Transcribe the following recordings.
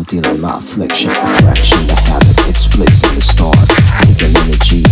I'm dealing my affliction. A fraction, the habit, it splits in the stars. Taking energy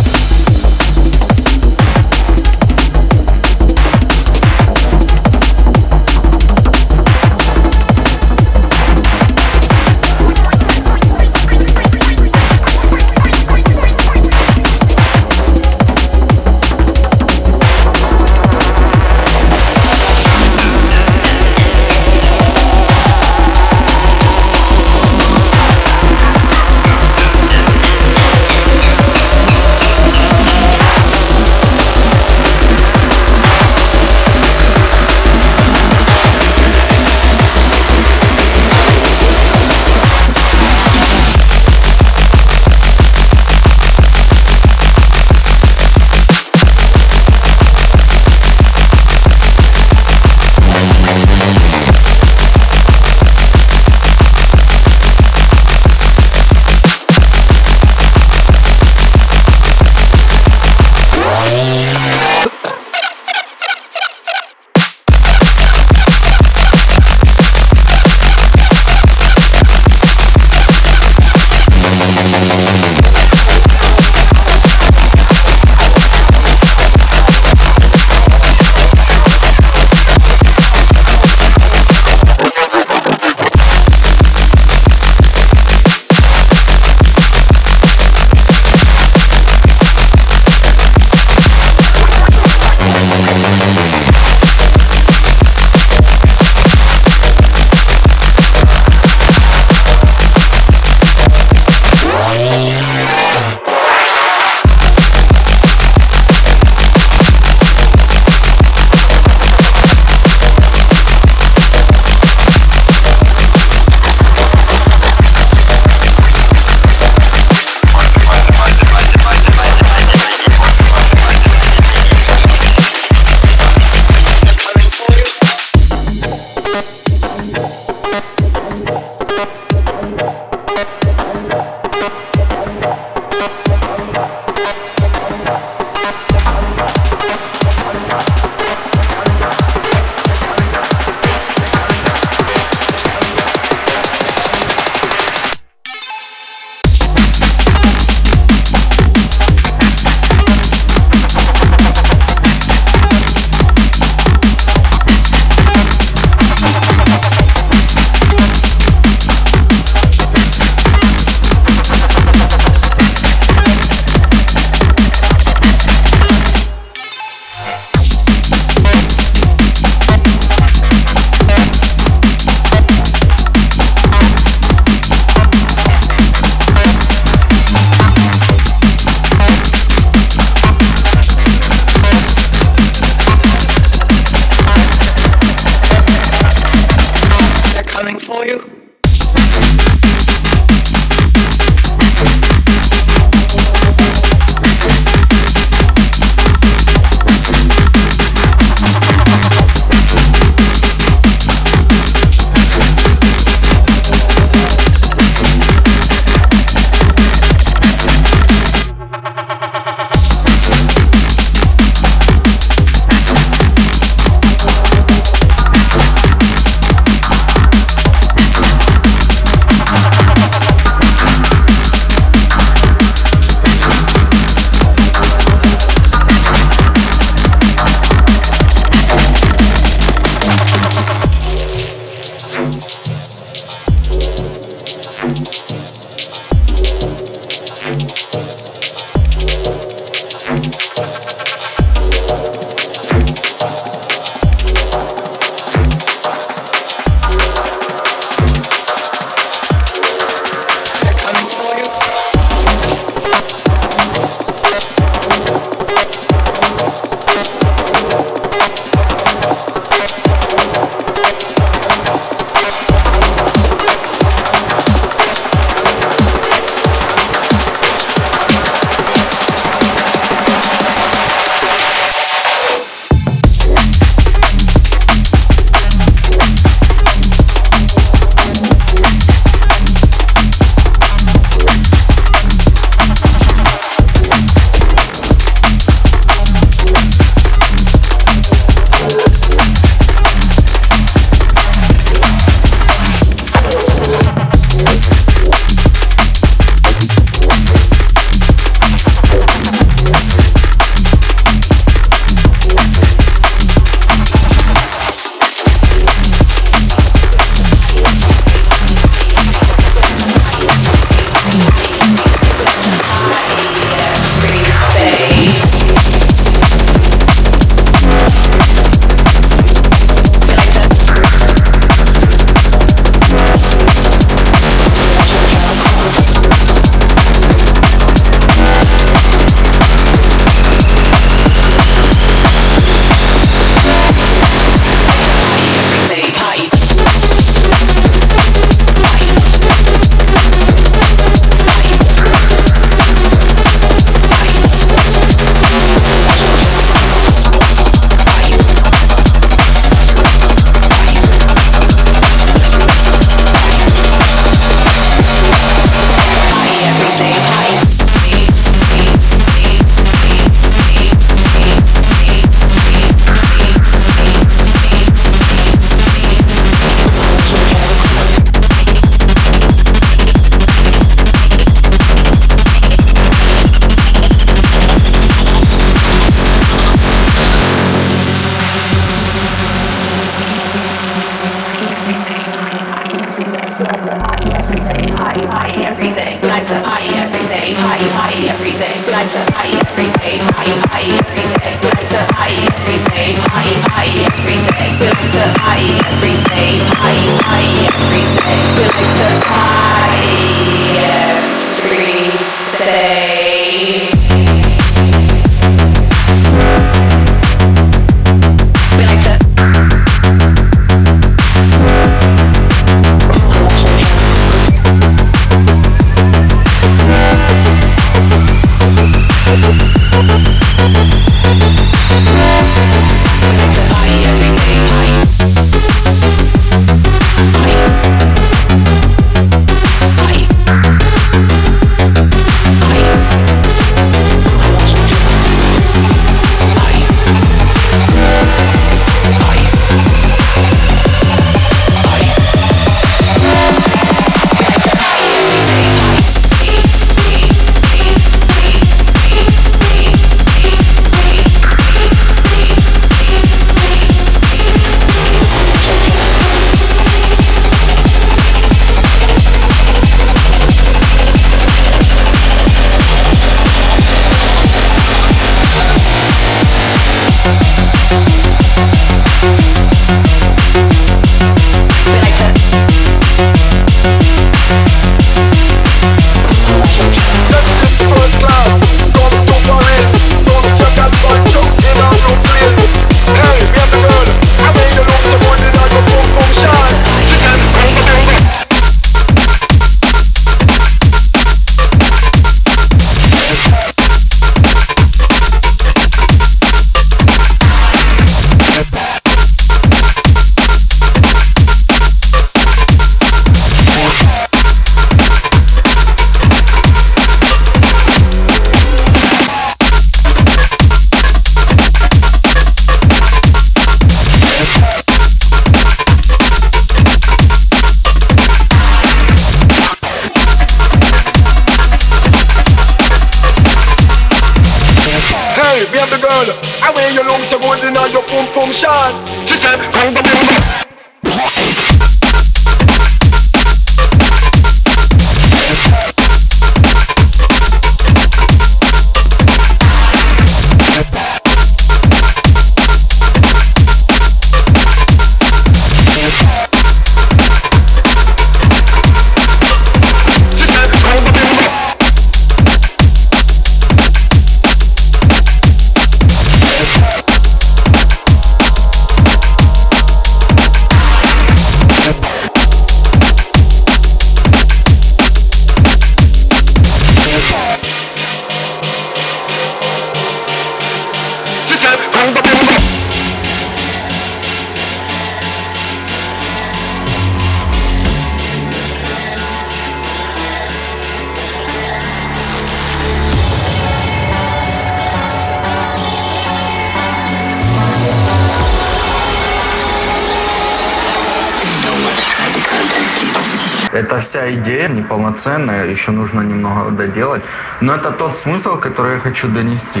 Это вся идея неполноценная, еще нужно немного доделать. Но это тот смысл, который я хочу донести.